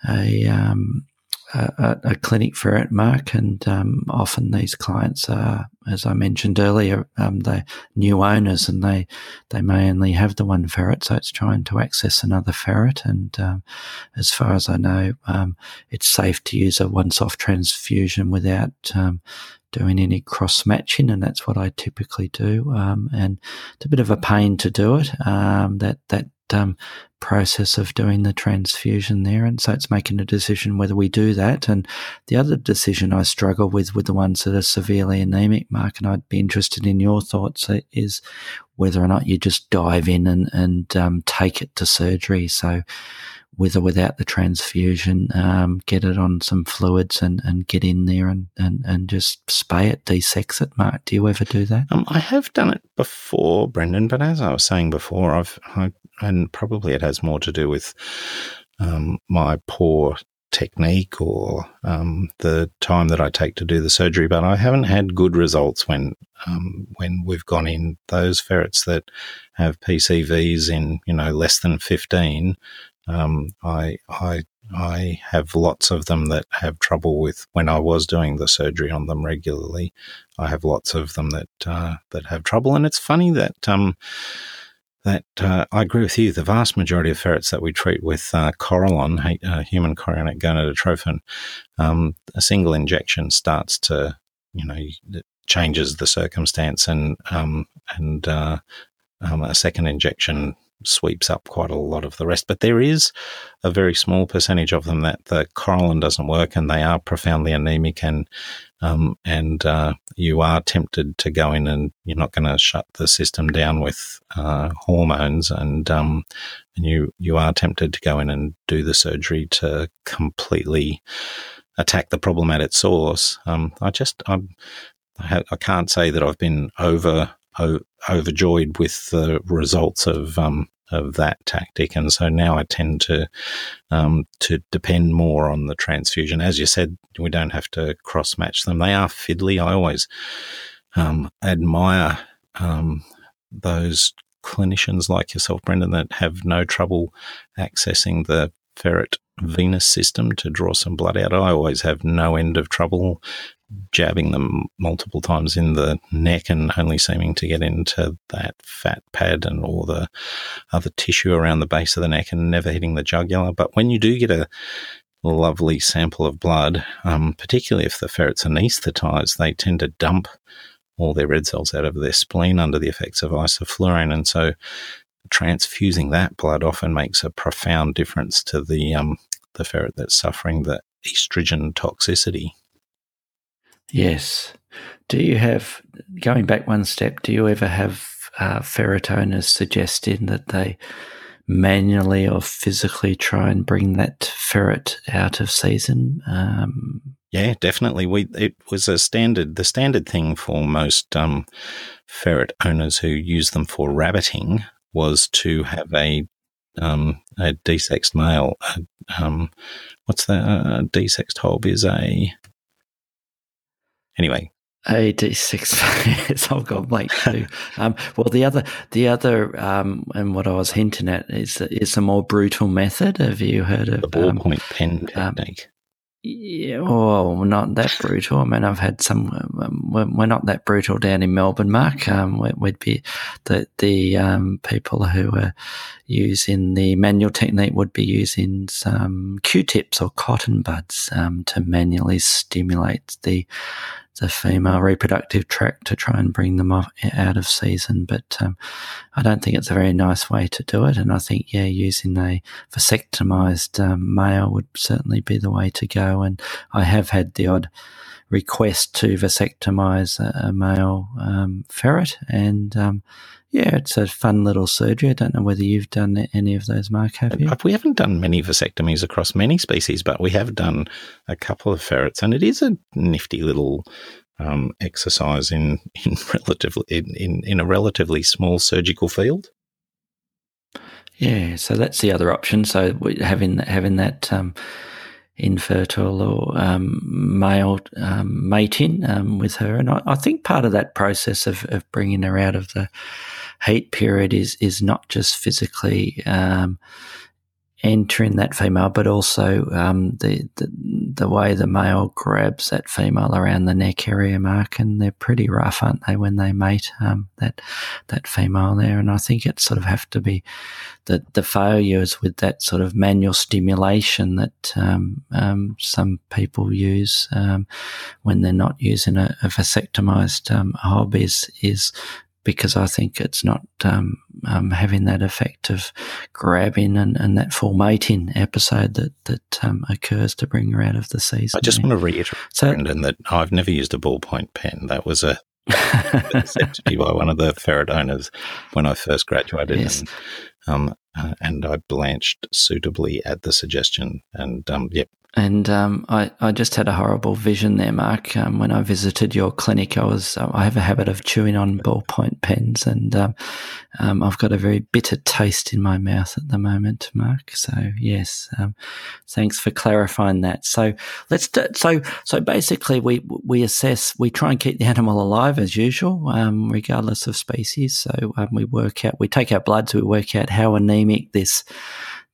a um, a, a clinic for it, Mark, and um, often these clients are, as I mentioned earlier, um, they're new owners and they they may only have the one ferret, so it's trying to access another ferret. And um, as far as I know, um, it's safe to use a once-off transfusion without um, doing any cross matching, and that's what I typically do. Um, and it's a bit of a pain to do it. Um, that that um, process of doing the transfusion there. And so it's making a decision whether we do that. And the other decision I struggle with, with the ones that are severely anemic, Mark, and I'd be interested in your thoughts, uh, is whether or not you just dive in and, and um, take it to surgery. So with or without the transfusion, um, get it on some fluids and, and get in there and, and, and just spay it, desex it. Mark, do you ever do that? Um, I have done it before, Brendan, but as I was saying before, I've I and probably it has more to do with um, my poor technique or um, the time that I take to do the surgery. But I haven't had good results when um, when we've gone in those ferrets that have PCVs in you know less than fifteen. Um, I I I have lots of them that have trouble with when I was doing the surgery on them regularly. I have lots of them that uh, that have trouble, and it's funny that um, that uh, I agree with you. The vast majority of ferrets that we treat with uh, Chorulon, uh, human chorionic gonadotrophin, um, a single injection starts to, you know, changes the circumstance, and um, and uh, um, a second injection sweeps up quite a lot of the rest. But there is a very small percentage of them that the Chorulon doesn't work, and they are profoundly anemic and um, and uh, you are tempted to go in and you're not going to shut the system down with uh, hormones, and um, and you you are tempted to go in and do the surgery to completely attack the problem at its source. Um, I just I'm, I, I can't say that I've been over overjoyed with the results of um, of that tactic, and so now I tend to um, to depend more on the transfusion. As you said, we don't have to cross match them; they are fiddly. I always um, admire um, those clinicians like yourself, Brendan, that have no trouble accessing the ferret venous system to draw some blood out. I always have no end of trouble jabbing them multiple times in the neck and only seeming to get into that fat pad and all the other tissue around the base of the neck and never hitting the jugular. But when you do get a lovely sample of blood, um, particularly if the ferret's are anaesthetized, they tend to dump all their red cells out of their spleen under the effects of isoflurane. And so transfusing that blood often makes a profound difference to the, um, the ferret that's suffering the estrogen toxicity. Yes. Do you have, going back one step, do you ever have uh, ferret owners suggesting that they manually or physically try and bring that ferret out of season? Um, yeah, definitely. We it was a standard, the standard thing for most um, ferret owners who use them for rabbiting was to have a um, a desexed male. um, what's that? A desexed hob is a anyway. A D six. yes, I've got blank too. Um, well, the other, the other, um, and what I was hinting at is is a more brutal method. Have you heard of the ballpoint um, pen um, technique? Yeah, oh, not that brutal. I mean, I've had some. Um, we're not that brutal down in Melbourne, Mark. Um, we'd be the the um, people who are using the manual technique would be using some Q-tips or cotton buds um, to manually stimulate the the female reproductive tract to try and bring them off, out of season. But um, I don't think it's a very nice way to do it. And I think, yeah, using a vasectomized um, male would certainly be the way to go. And I have had the odd request to vasectomize a, a male um, ferret. And um, yeah, it's a fun little surgery. I don't know whether you've done any of those, Mark, have you? We haven't done many vasectomies across many species, but we have done a couple of ferrets, and it is a nifty little um, exercise in in relatively in, in, in a relatively small surgical field. Yeah, so that's the other option. So having having that um, infertile or um, male um, mating um, with her, and I, I, think part of that process of, of bringing her out of the heat period is is not just physically um, entering that female, but also um, the, the, the way the male grabs that female around the neck area, Mark, and they're pretty rough, aren't they, when they mate um, that that female there? And I think it sort of have to be the the failures with that sort of manual stimulation that um, um some people use um, when they're not using a, a vasectomized um, hob is is because I think it's not um, um, having that effect of grabbing and, and that full mating episode that that um, occurs to bring her out of the season. I just want to reiterate, so, Brendan, that I've never used a ballpoint pen. That was a said to me by one of the ferret owners when I first graduated. Yes. And, um, uh, and I blanched suitably at the suggestion. And um, yep, and um, I, I just had a horrible vision there, Mark. Um, when I visited your clinic, I was uh, I have a habit of chewing on ballpoint pens, and um, um I've got a very bitter taste in my mouth at the moment, Mark. So yes, um, thanks for clarifying that. So let's do, so so basically we we assess we try and keep the animal alive as usual, um, regardless of species. So we work out we take our bloods, we work out how anemic this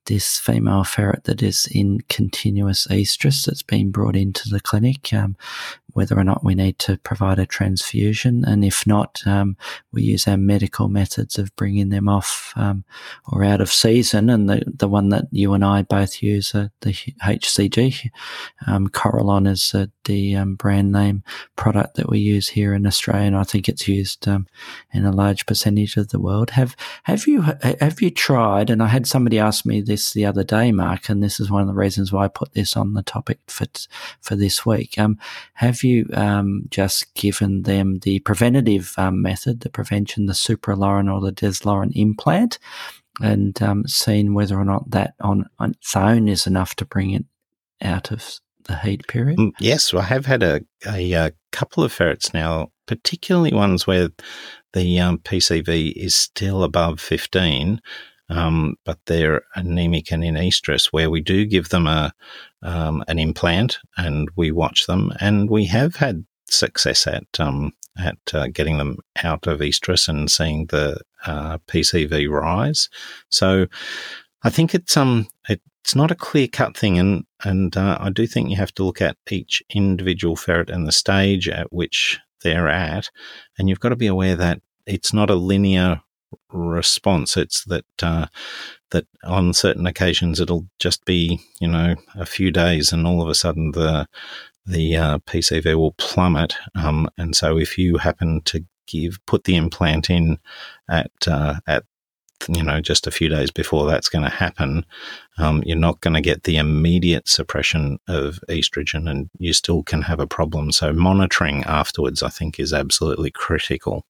this female ferret that is in continuous estrus that's been brought into the clinic, um, whether or not we need to provide a transfusion. And if not, um, we use our medical methods of bringing them off um, or out of season. And the, the one that you and I both use, uh, the HCG, um, Chorulon is uh, the um, brand name product that we use here in Australia. And I think it's used um, in a large percentage of the world. Have, have you, have you tried, and I had somebody ask me this the other day, Mark, and this is one of the reasons why I put this on the topic for, for this week. Um, have you um, just given them the preventative um, method, the prevention, the Suprelorin or the deslorin implant, and um, seen whether or not that on, on its own is enough to bring it out of the heat period? Mm, yes, I have had a, a, a couple of ferrets now, particularly ones where the um, PCV is still above 15 um, but they're anemic and in estrus, where we do give them a um, an implant and we watch them, and we have had success at um, at uh, getting them out of estrus and seeing the uh, PCV rise. So I think it's um it's not a clear cut thing, and and uh, I do think you have to look at each individual ferret and the stage at which they're at, and you've got to be aware that it's not a linear response. It's that uh, that on certain occasions it'll just be you know a few days, and all of a sudden the the uh, PCV will plummet. Um, and so if you happen to give put the implant in at uh, at you know just a few days before that's going to happen, um, you're not going to get the immediate suppression of estrogen, and you still can have a problem. So monitoring afterwards, I think, is absolutely critical.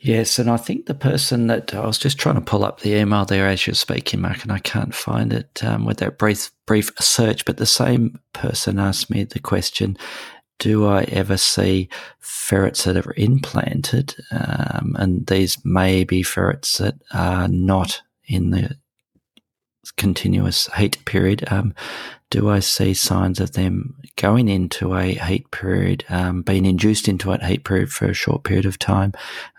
Yes, and I think the person that I was just trying to pull up the email there as you're speaking, Mark, and I can't find it um, with that brief brief search. But the same person asked me the question: Do I ever see ferrets that are implanted? Um, and these may be ferrets that are not in the continuous heat period. Um, do I see signs of them going into a heat period, um, being induced into a heat period for a short period of time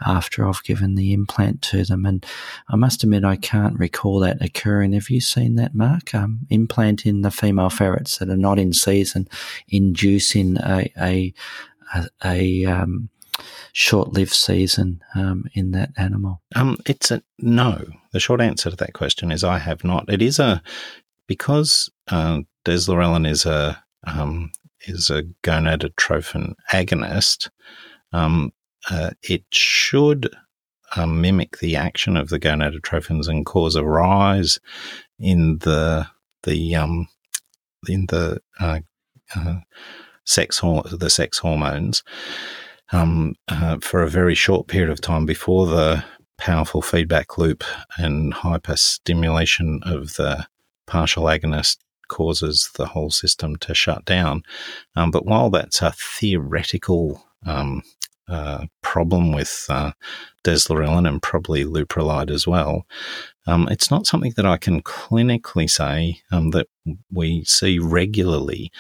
after I've given the implant to them? And I must admit, I can't recall that occurring. Have you seen that, Mark? Um, implanting the female ferrets that are not in season, inducing a, a, a, a um, short-lived season um, in that animal? Um, it's a no. The short answer to that question is I have not. It is a because uh, deslorelin is a um, is a gonadotrophin agonist. Um, uh, it should um, mimic the action of the gonadotrophins and cause a rise in the the um, in the uh, uh, sex the sex hormones um, uh, for a very short period of time before the powerful feedback loop and hyperstimulation of the partial agonist causes the whole system to shut down. Um, but while that's a theoretical um, uh, problem with uh, and probably leuprolide as well, um, it's not something that I can clinically say um, that we see regularly.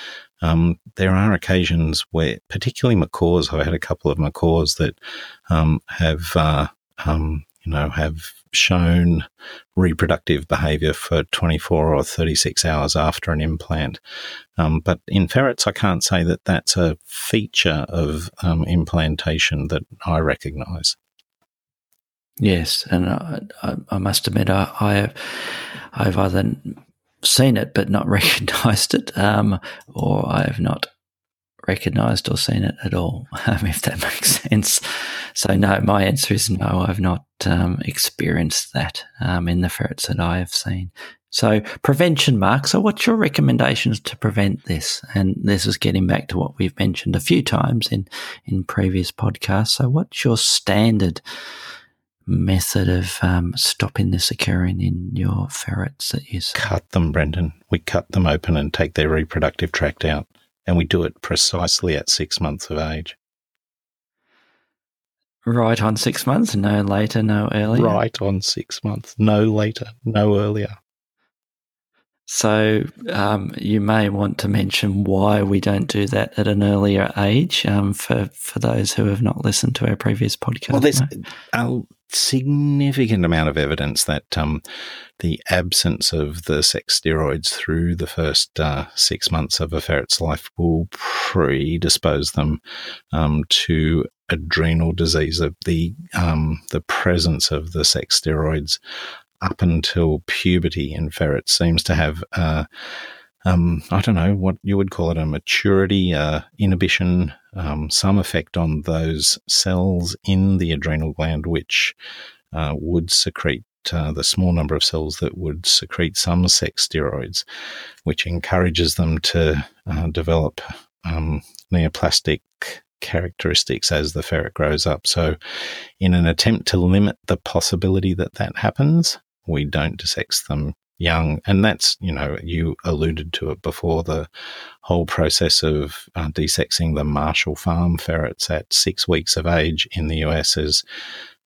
Um, there are occasions where, particularly macaws, I've had a couple of macaws that um, have, uh, you know, have shown reproductive behavior for 24 or 36 hours after an implant. Um, but in ferrets, I can't say that that's a feature of um, implantation that I recognize. Yes, and I, I, I must admit, I, I have, I've either seen it but not recognized it, um, or I have not recognized or seen it at all, um, if that makes sense. So, no, my answer is no, I've not um, experienced that um, in the ferrets that I have seen. So, prevention, Mark. So, what's your recommendations to prevent this? And this is getting back to what we've mentioned a few times in, in previous podcasts. So, what's your standard method of um, stopping this occurring in your ferrets that you see? Cut them, Brendan. We cut them open and take their reproductive tract out and we do it precisely at six months of age. Right on six months, no later, no earlier. Right on six months, no later, no earlier. So um, you may want to mention why we don't do that at an earlier age um, for for those who have not listened to our previous podcast. Well, there's a significant amount of evidence that um, the absence of the sex steroids through the first uh, six months of a ferret's life will predispose them um, to adrenal disease. Of the um, the presence of the sex steroids up until puberty in ferrets seems to have, uh, um, I don't know what you would call it, a maturity, uh, inhibition, um, some effect on those cells in the adrenal gland, which uh, would secrete uh, the small number of cells that would secrete some sex steroids, which encourages them to uh, develop um, neoplastic characteristics as the ferret grows up. So, in an attempt to limit the possibility that that happens, we don't desex them young. And that's, you know, you alluded to it before the whole process of uh, desexing the Marshall Farm ferrets at six weeks of age in the US has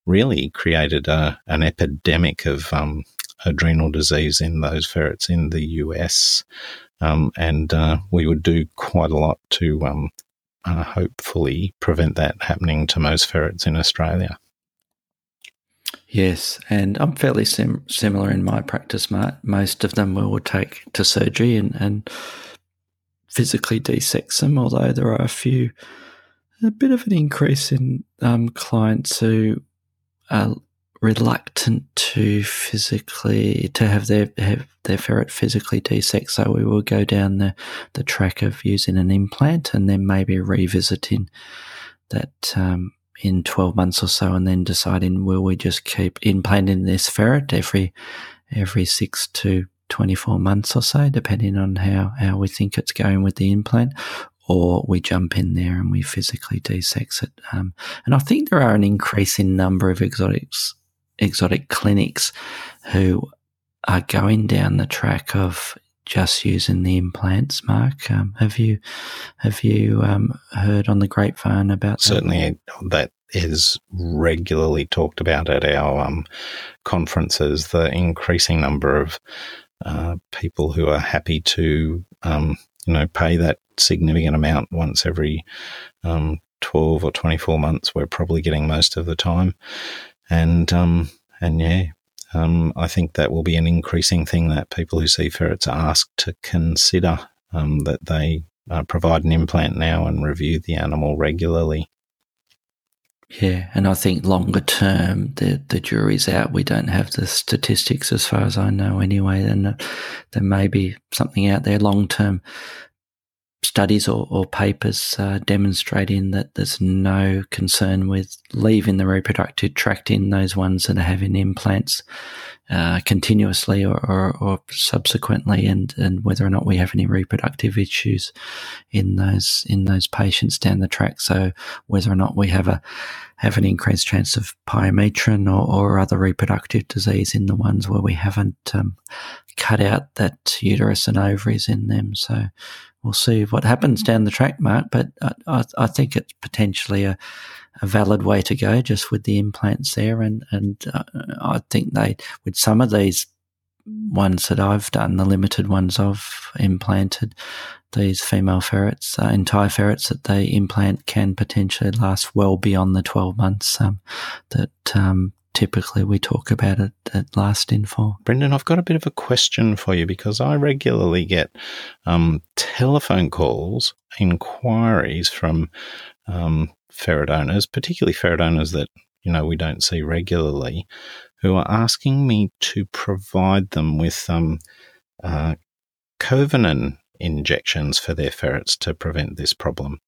really created a, an epidemic of um, adrenal disease in those ferrets in the US. Um, and uh, we would do quite a lot to um, uh, hopefully prevent that happening to most ferrets in Australia. Yes, and I'm fairly sim- similar in my practice. Most of them will take to surgery and, and physically desex them, although there are a few, a bit of an increase in um, clients who are reluctant to physically to have their have their ferret physically desexed, so we will go down the the track of using an implant and then maybe revisiting that um, in 12 months or so and then deciding will we just keep implanting this ferret every every 6 to 24 months or so depending on how how we think it's going with the implant? Or we jump in there and we physically desex it. Um, and I think there are an increasing number of exotics exotic clinics who are going down the track of just using the implants. Mark, um, have you have you um, heard on the grapevine about certainly that? that is regularly talked about at our um, conferences. The increasing number of uh, people who are happy to um, you know pay that significant amount once every um, 12 or 24 months we're probably getting most of the time and um, and yeah um, I think that will be an increasing thing that people who see ferrets are asked to consider um, that they uh, provide an implant now and review the animal regularly. Yeah, and I think longer term, the the jury's out. We don't have the statistics, as far as I know, anyway. And there may be something out there long term studies or, or papers uh, demonstrating that there's no concern with leaving the reproductive tract in those ones that are having implants uh, continuously or, or, or, subsequently, and, and whether or not we have any reproductive issues in those in those patients down the track. So whether or not we have a have an increased chance of pyometron or, or other reproductive disease in the ones where we haven't um, cut out that uterus and ovaries in them. So we'll see what happens down the track, Mark. But I, I think it's potentially a, a, valid way to go, just with the implants there. And and uh, I think they, with some of these ones that I've done, the limited ones I've implanted, these female ferrets, uh, entire ferrets that they implant can potentially last well beyond the 12 months um, that um, typically we talk about it at last info. Brendan, I've got a bit of a question for you because I regularly get um, telephone calls, inquiries from um, ferret owners, particularly ferret owners that you know we don't see regularly, who are asking me to provide them with um, uh, Covinan injections for their ferrets to prevent this problem.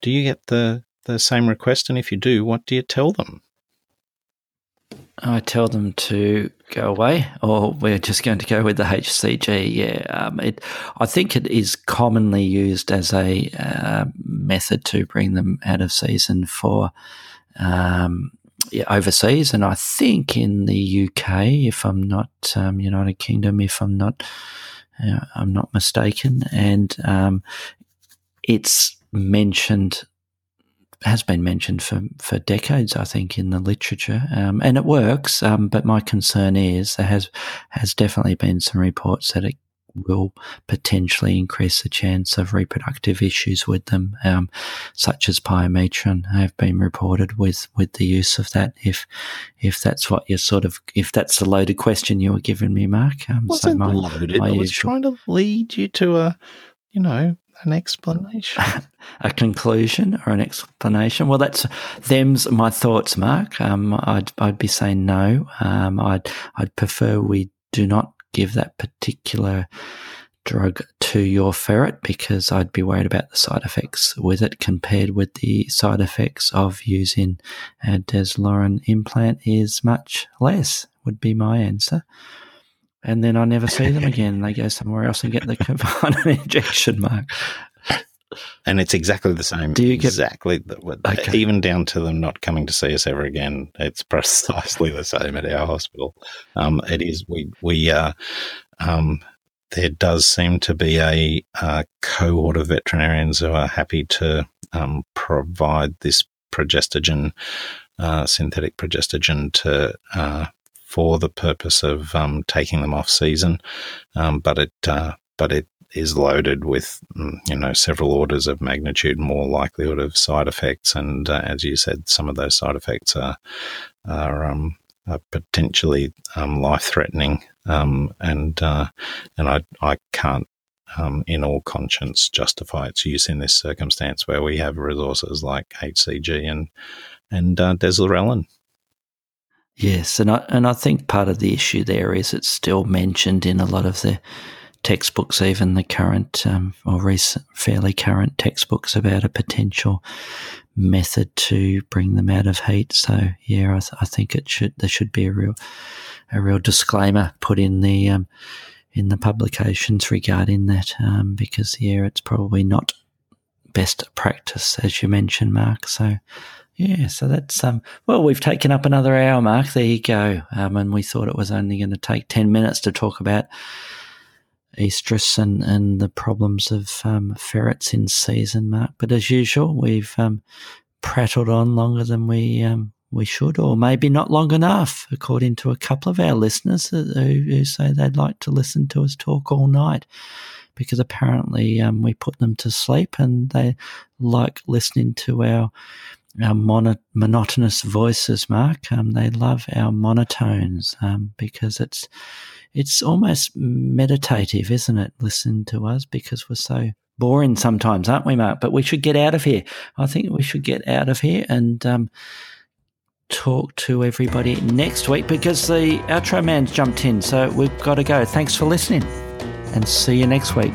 Do you get the the same request? And if you do, what do you tell them? I tell them to go away, or we're just going to go with the HCG. Yeah, um, it. I think it is commonly used as a uh, method to bring them out of season for um, yeah, overseas, and I think in the UK, if I'm not um, United Kingdom, if I'm not, uh, I'm not mistaken, and um, it's mentioned has been mentioned for, for decades, I think, in the literature, um, and it works. Um, but my concern is there has has definitely been some reports that it will potentially increase the chance of reproductive issues with them, um, such as pyometron have been reported with with the use of that. If if that's what you're sort of if that's the loaded question you were giving me, Mark, um, wasn't so my, loaded. My I was usual, trying to lead you to a you know an explanation. a conclusion or an explanation? Well, that's them's my thoughts, Mark. Um, I'd I'd be saying no. Um, I'd I'd prefer we do not give that particular drug to your ferret because I'd be worried about the side effects with it compared with the side effects of using a Deslorin implant is much less. Would be my answer and then I never see them again. They go somewhere else and get the Covinan injection mark. And it's exactly the same. Do you get, exactly get, okay. even down to them not coming to see us ever again? It's precisely the same at our hospital. Um, it is. We we uh, um, there does seem to be a, a, cohort of veterinarians who are happy to um, provide this progestogen, uh, synthetic progestogen, to uh, for the purpose of um, taking them off season, um, but it uh, but it is loaded with mm, you know several orders of magnitude more likelihood of side effects, and uh, as you said, some of those side effects are are, um, are potentially um, life threatening, um, and uh, and I I can't um, in all conscience justify its use in this circumstance where we have resources like HCG and and uh. Yes, and I and I think part of the issue there is it's still mentioned in a lot of the textbooks, even the current um, or recent, fairly current textbooks about a potential method to bring them out of heat. So yeah, I, th- I think it should there should be a real a real disclaimer put in the um, in the publications regarding that um, because yeah, it's probably not best practice as you mentioned, Mark. So yeah, so that's um. Well, we've taken up another hour, Mark. There you go. Um, and we thought it was only going to take ten minutes to talk about estrus and and the problems of um, ferrets in season, Mark. But as usual, we've um, prattled on longer than we um, we should, or maybe not long enough, according to a couple of our listeners who, who say they'd like to listen to us talk all night because apparently um, we put them to sleep and they like listening to our our mono- monotonous voices, Mark. Um, they love our monotones um, because it's it's almost meditative, isn't it? Listen to us because we're so boring sometimes, aren't we, Mark? But we should get out of here. I think we should get out of here and um, talk to everybody next week because the outro man's jumped in, so we've got to go. Thanks for listening, and see you next week.